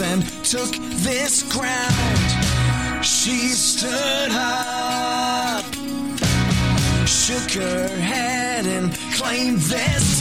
And took this ground. She stood up, shook her head, and claimed this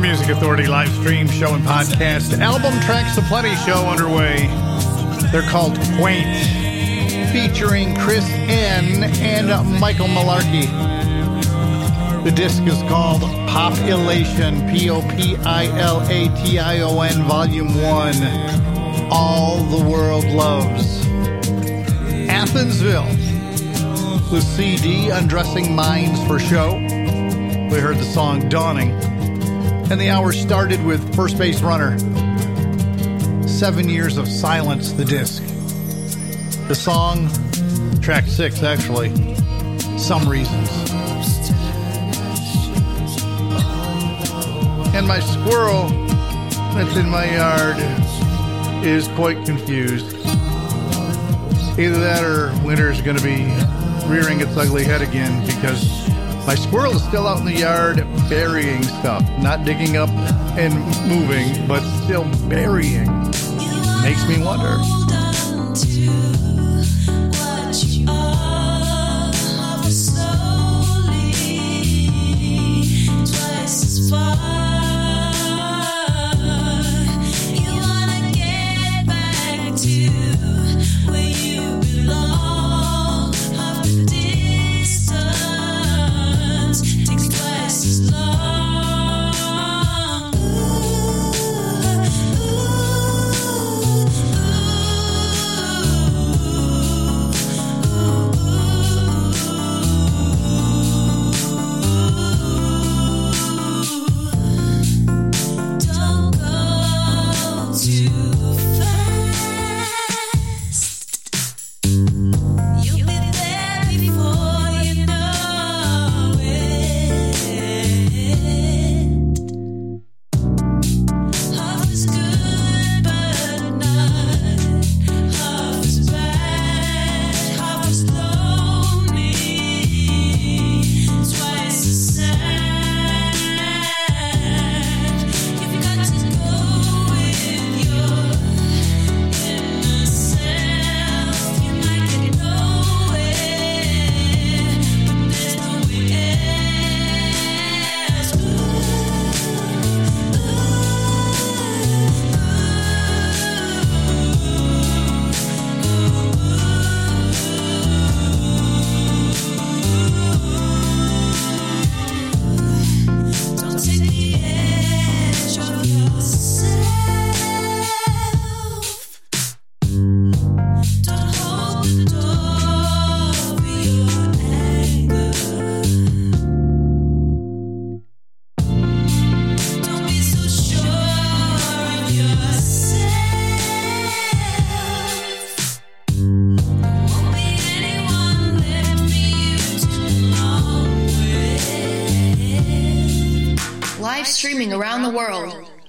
Music Authority live stream show and podcast album tracks aplenty show underway. They're called Quaint, featuring Chris N and Michael Malarkey. The disc is called Population, P O P I L A T I O N, Volume 1. All the World Loves. Athensville. The CD, Undressing Minds for Show. We heard the song Dawning. And the hour started with First Base Runner. Seven Years of Silence, the disc. The song, track six actually, Some Reasons. And my squirrel that's in my yard is quite confused. Either that or winter's going to be rearing its ugly head again because my squirrel is still out in the yard burying stuff, not digging up and moving, but still burying. Makes me wonder.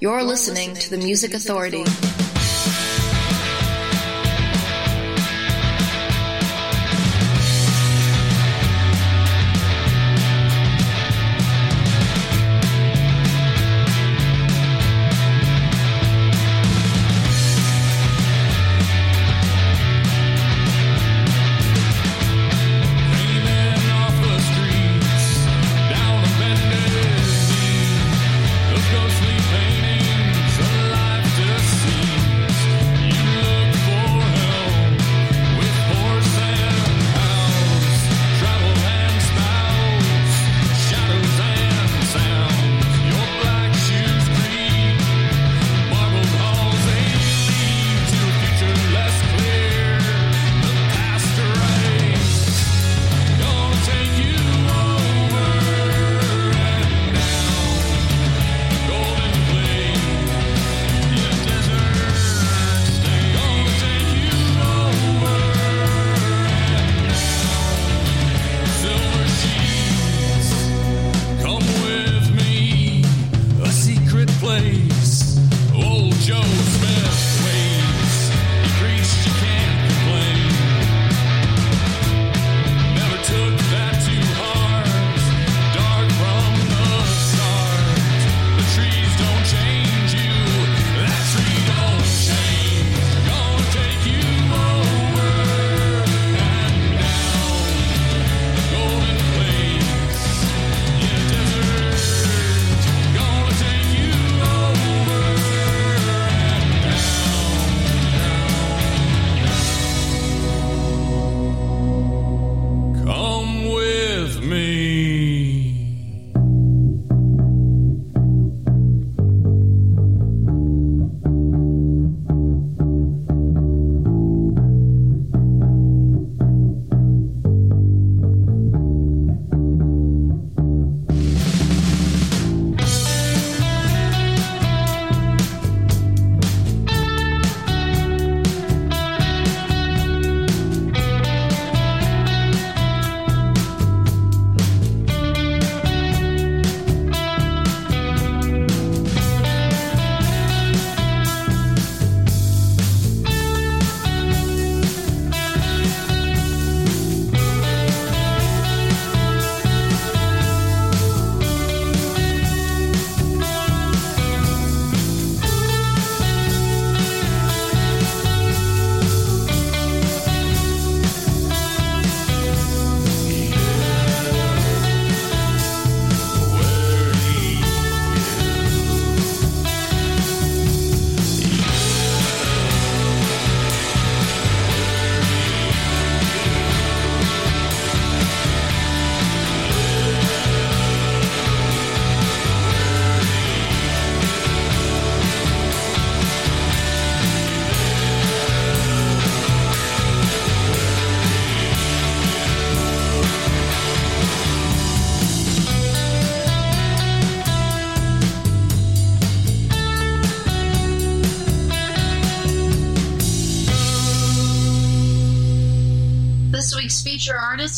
You're listening to the Music Authority.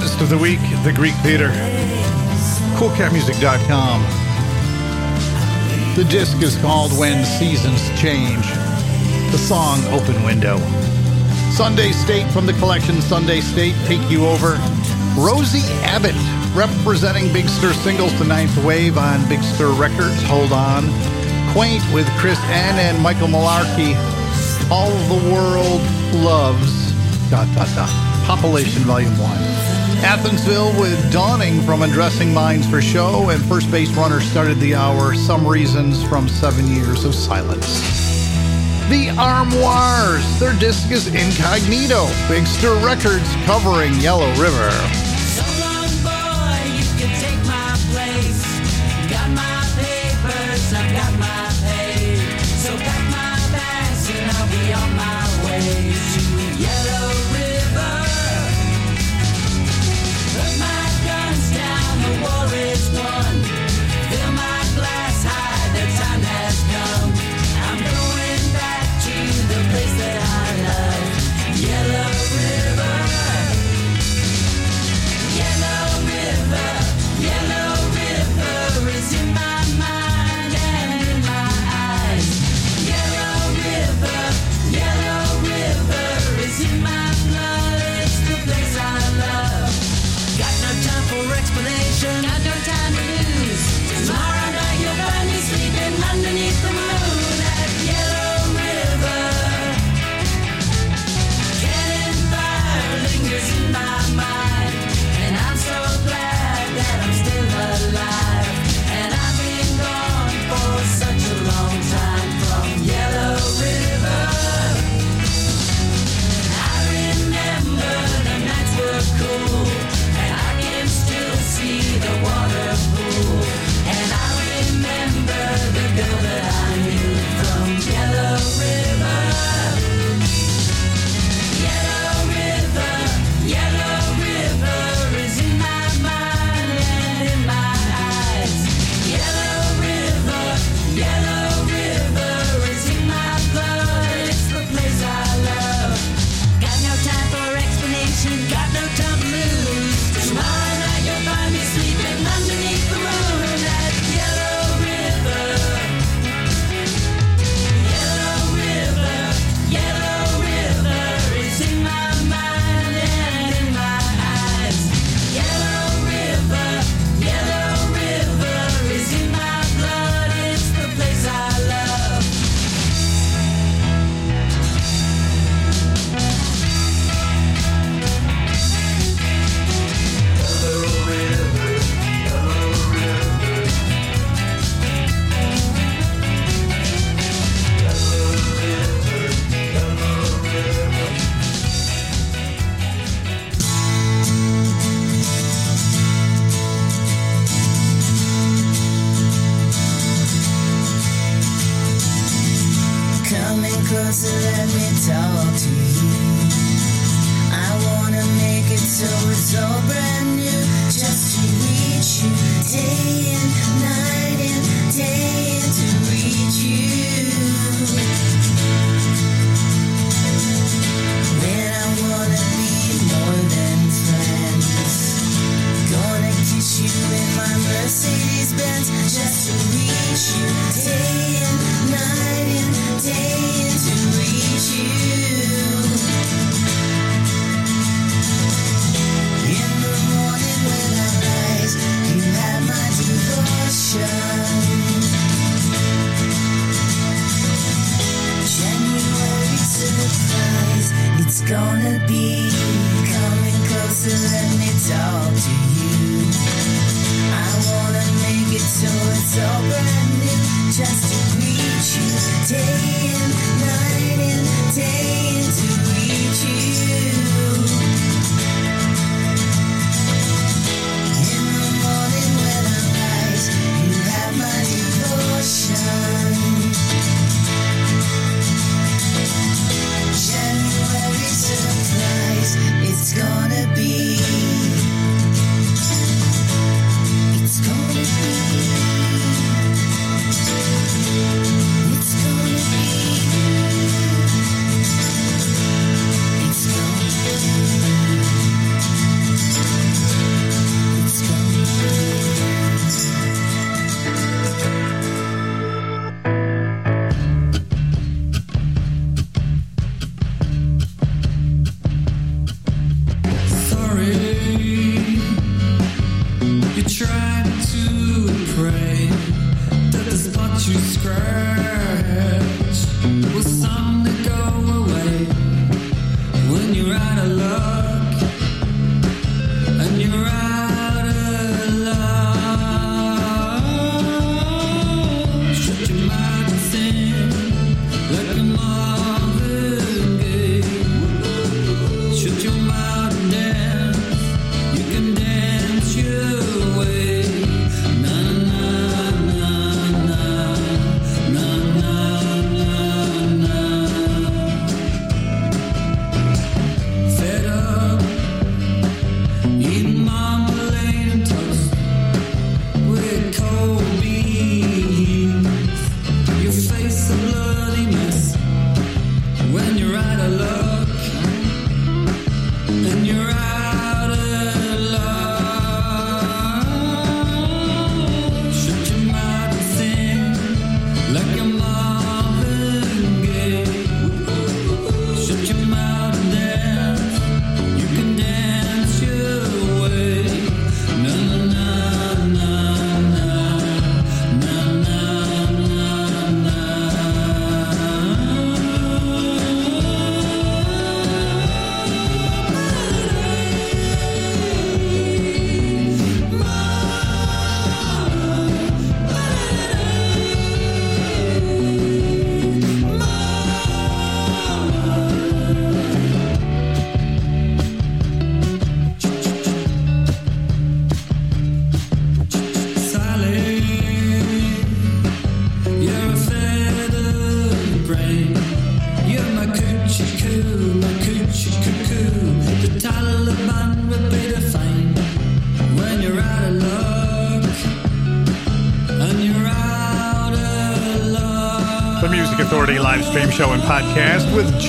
Artist of the week, the Greek Theater. CoolCatMusic.com. The disc is called When Seasons Change. The song Open Window. Sunday State from the collection Sunday State Take You Over. Rosie Abbott representing Big Stir singles The Ninth Wave on Big Stir Records. Hold on. Quaint with Chris N and Michael Malarkey. All the World Loves. Dot dot dot. Population Volume 1. Athensville with Dawning from Undressing Minds for Show, and First Base Runner started the hour, Some Reasons from Seven Years of Silence. The Armoires, their disc is Incognito. Big Stir Records covering Yellow River.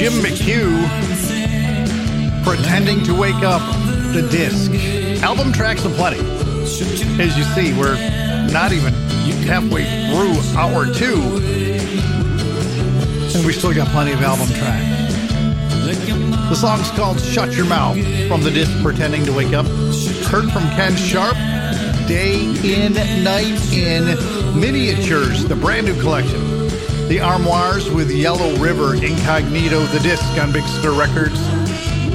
Jim McHugh pretending to wake up the disc. Album tracks aplenty. As you see, we're not even halfway through hour two, and we still got plenty of album tracks. The song's called Shut Your Mouth from the disc Pretending to Wake Up. Heard from Ken Sharp, Day In, Night In, Miniatures, the brand new collection. The Armoires with Yellow River Incognito, the disc on Big Records.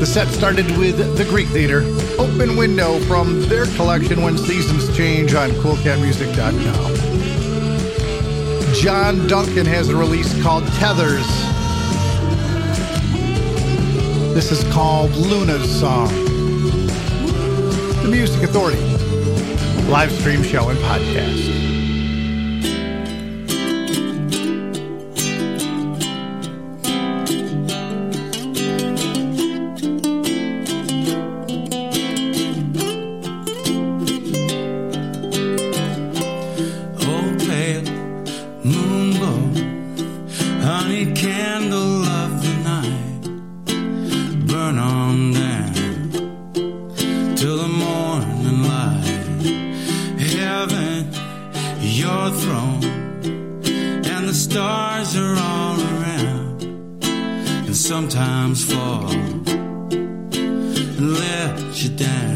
The set started with the Greek Theater, Open Window from their collection When Seasons Change on CoolCatMusic.com. John Duncan has a release called Tethers. This is called Luna's Song. The Music Authority live stream show and podcast. burn on down till the morning light. Heaven, your throne, and the stars are all around, and sometimes fall and let you down.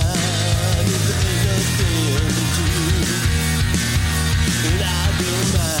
my mind.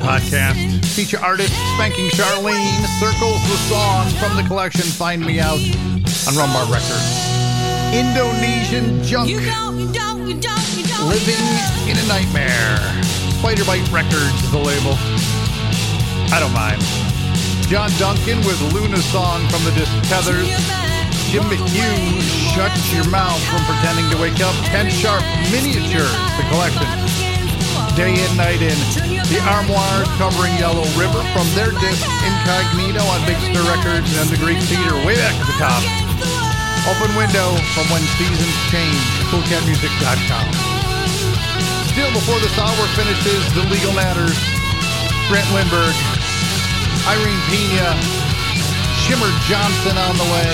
Live stream show and podcast. Feature artist Spanking Charlene circles the song from the collection Find Me Out on Rumbar Records. Indonesian Junk You don't, you don't, you don't. Living in a Nightmare. Spider Bite Records is the label. I don't mind. John Duncan with Luna Song from the disc Tethers. Jim McHugh, Shut Your Mouth from Pretending to Wake Up. Ken Sharp, Miniatures, the collection. Day in, Night in. The Armoires covering Yellow River from their disc Incognito on Big Stir Records and the Greek Theater way back at the top. Open window from when seasons change. CoolCatMusic.com. Still before this hour finishes the legal matters. Brent Lindbergh, Irene Pena, Shimmer Johnson on the way.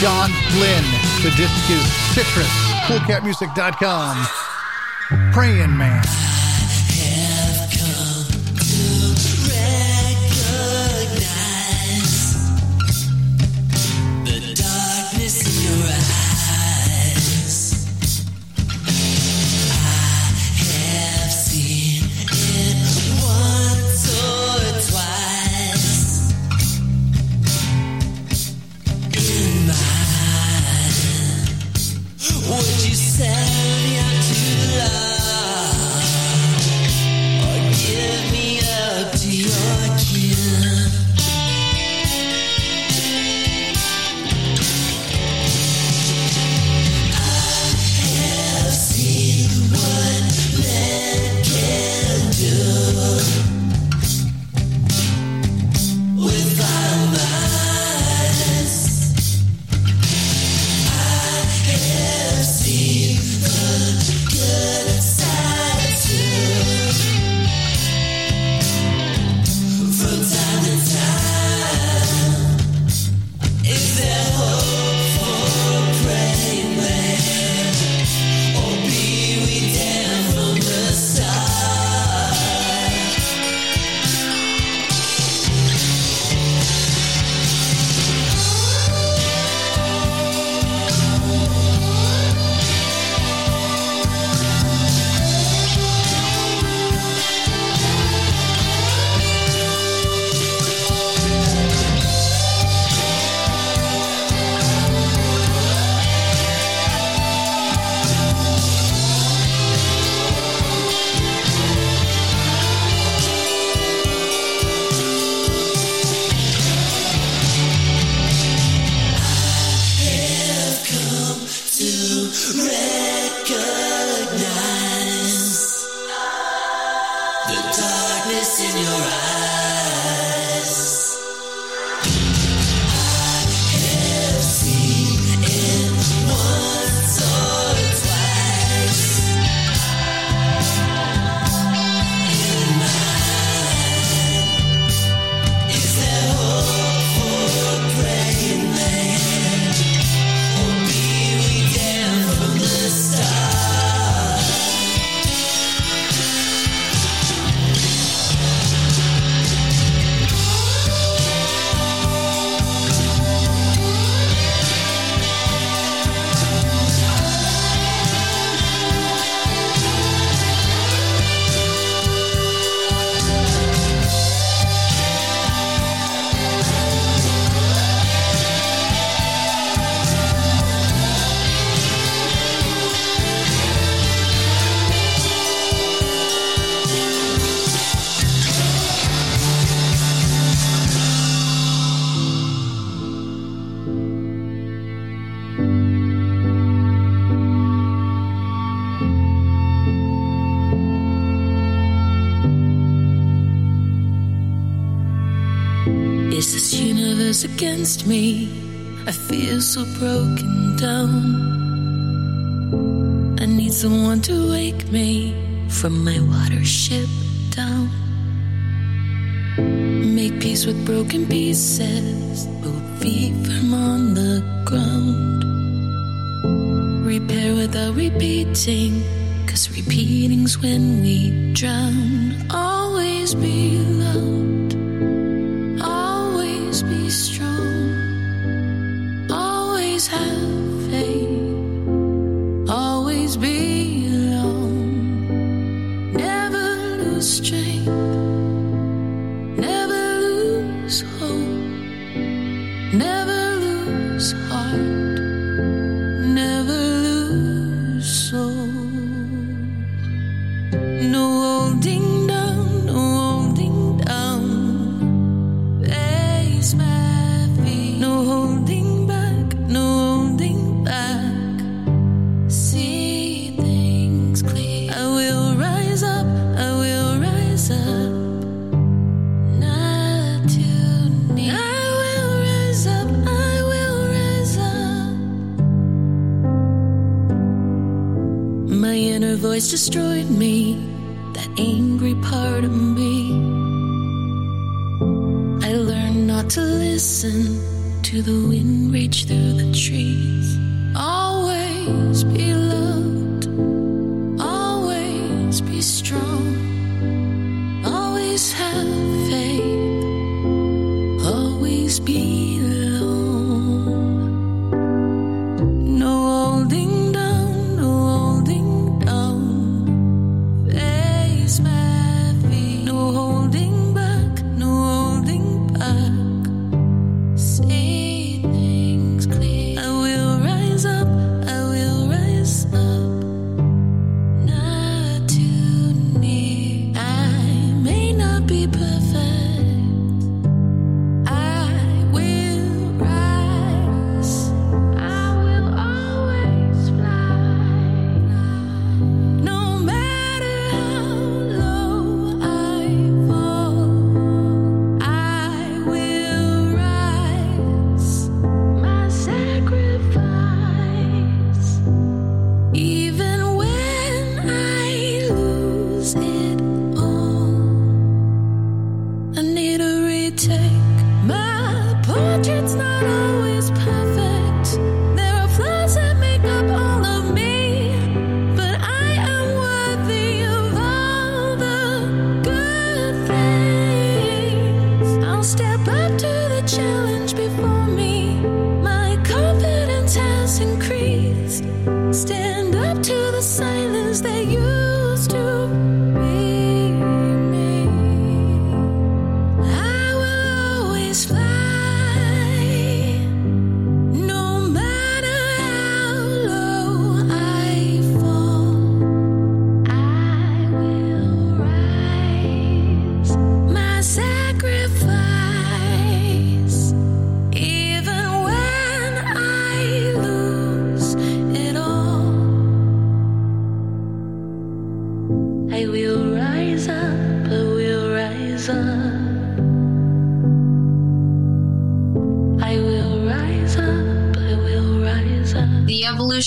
John Flynn. The disc is Citrus. CoolCatMusic.com. Praying Man. Against me? I feel so broken down. I need someone to wake me from my watership down. Make peace with broken pieces, both feet firm on the ground. Repair without repeating, cause repeating's when we drown. Always be his hand.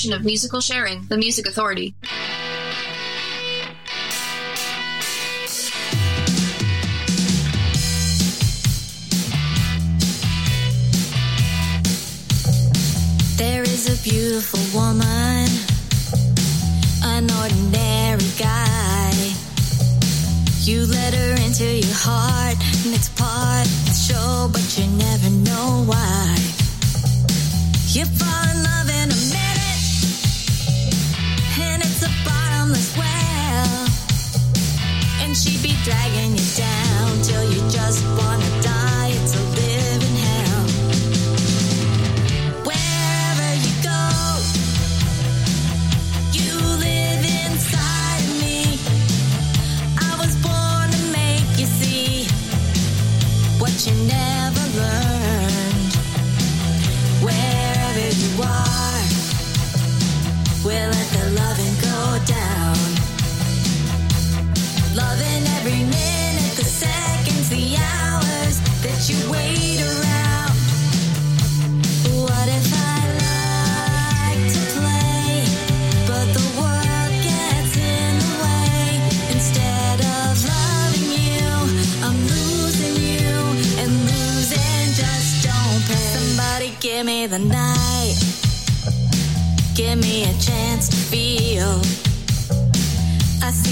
production of Musical Sharing, The Music Authority. There is a beautiful woman, an ordinary guy. You let her into your heart, and it's part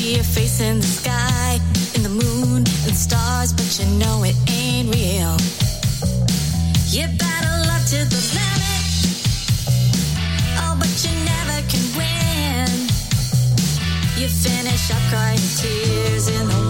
see your face in the sky, in the moon, and stars, but you know it ain't real. You battle up to the limit, oh, but you never can win. You finish up crying tears in the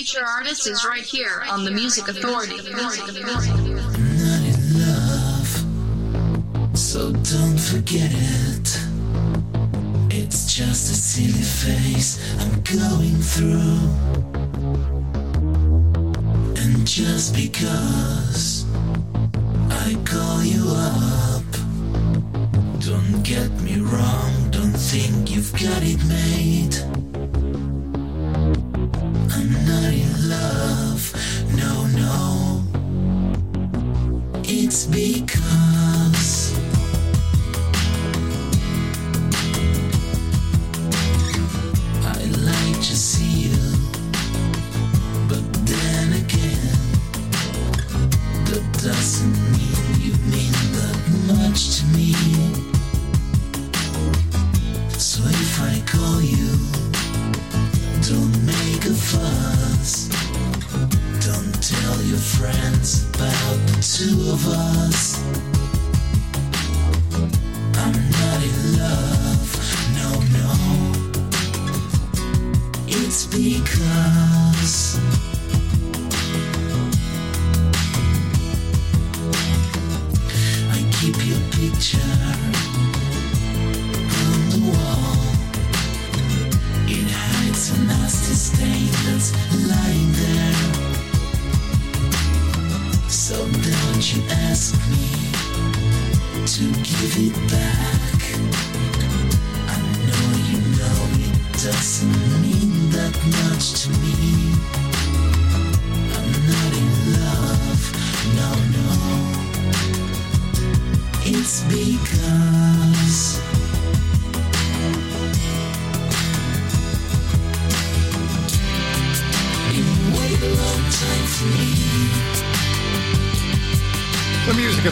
feature artist is right here on the Music Authority. not in love, so don't forget it. It's just a silly phase I'm going through. And just because I call you up, don't get me wrong, don't think you've got it made. Ask me to give it back. I know you know it doesn't mean that much to me.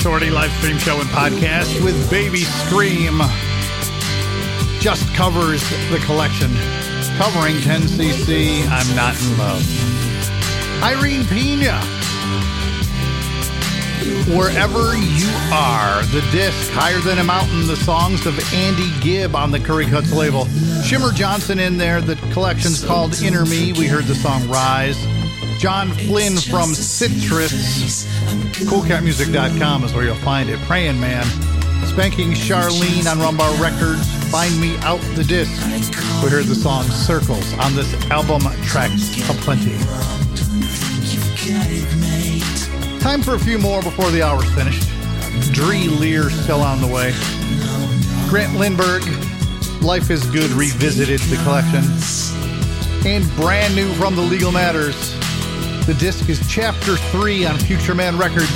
Authority live stream show and podcast with Baby Scream just covers the collection. Covering 10cc, I'm Not in Love. Irene Pina. Wherever you are, the disc Higher Than a Mountain, the songs of Andy Gibb on the Curry Cuts label. Shimmer Johnson in there, the collection's called Inner Me. We heard the song Rise. John Flynn from Citrus. CoolCatMusic.com is where you'll find it. Praying Man. Spanking Charlene on Rumbar Records. Find Me Out the Disc. We heard the song Circles on this album Tracks Aplenty. Time for a few more before the hour's finished. Dree Lear still on the way. Grant Lindbergh, Life is Good Revisited, the collection. And brand new from the Legal Matters. The disc is Chapter 3 on Future Man Records.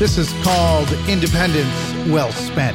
This is called Independence Well Spent.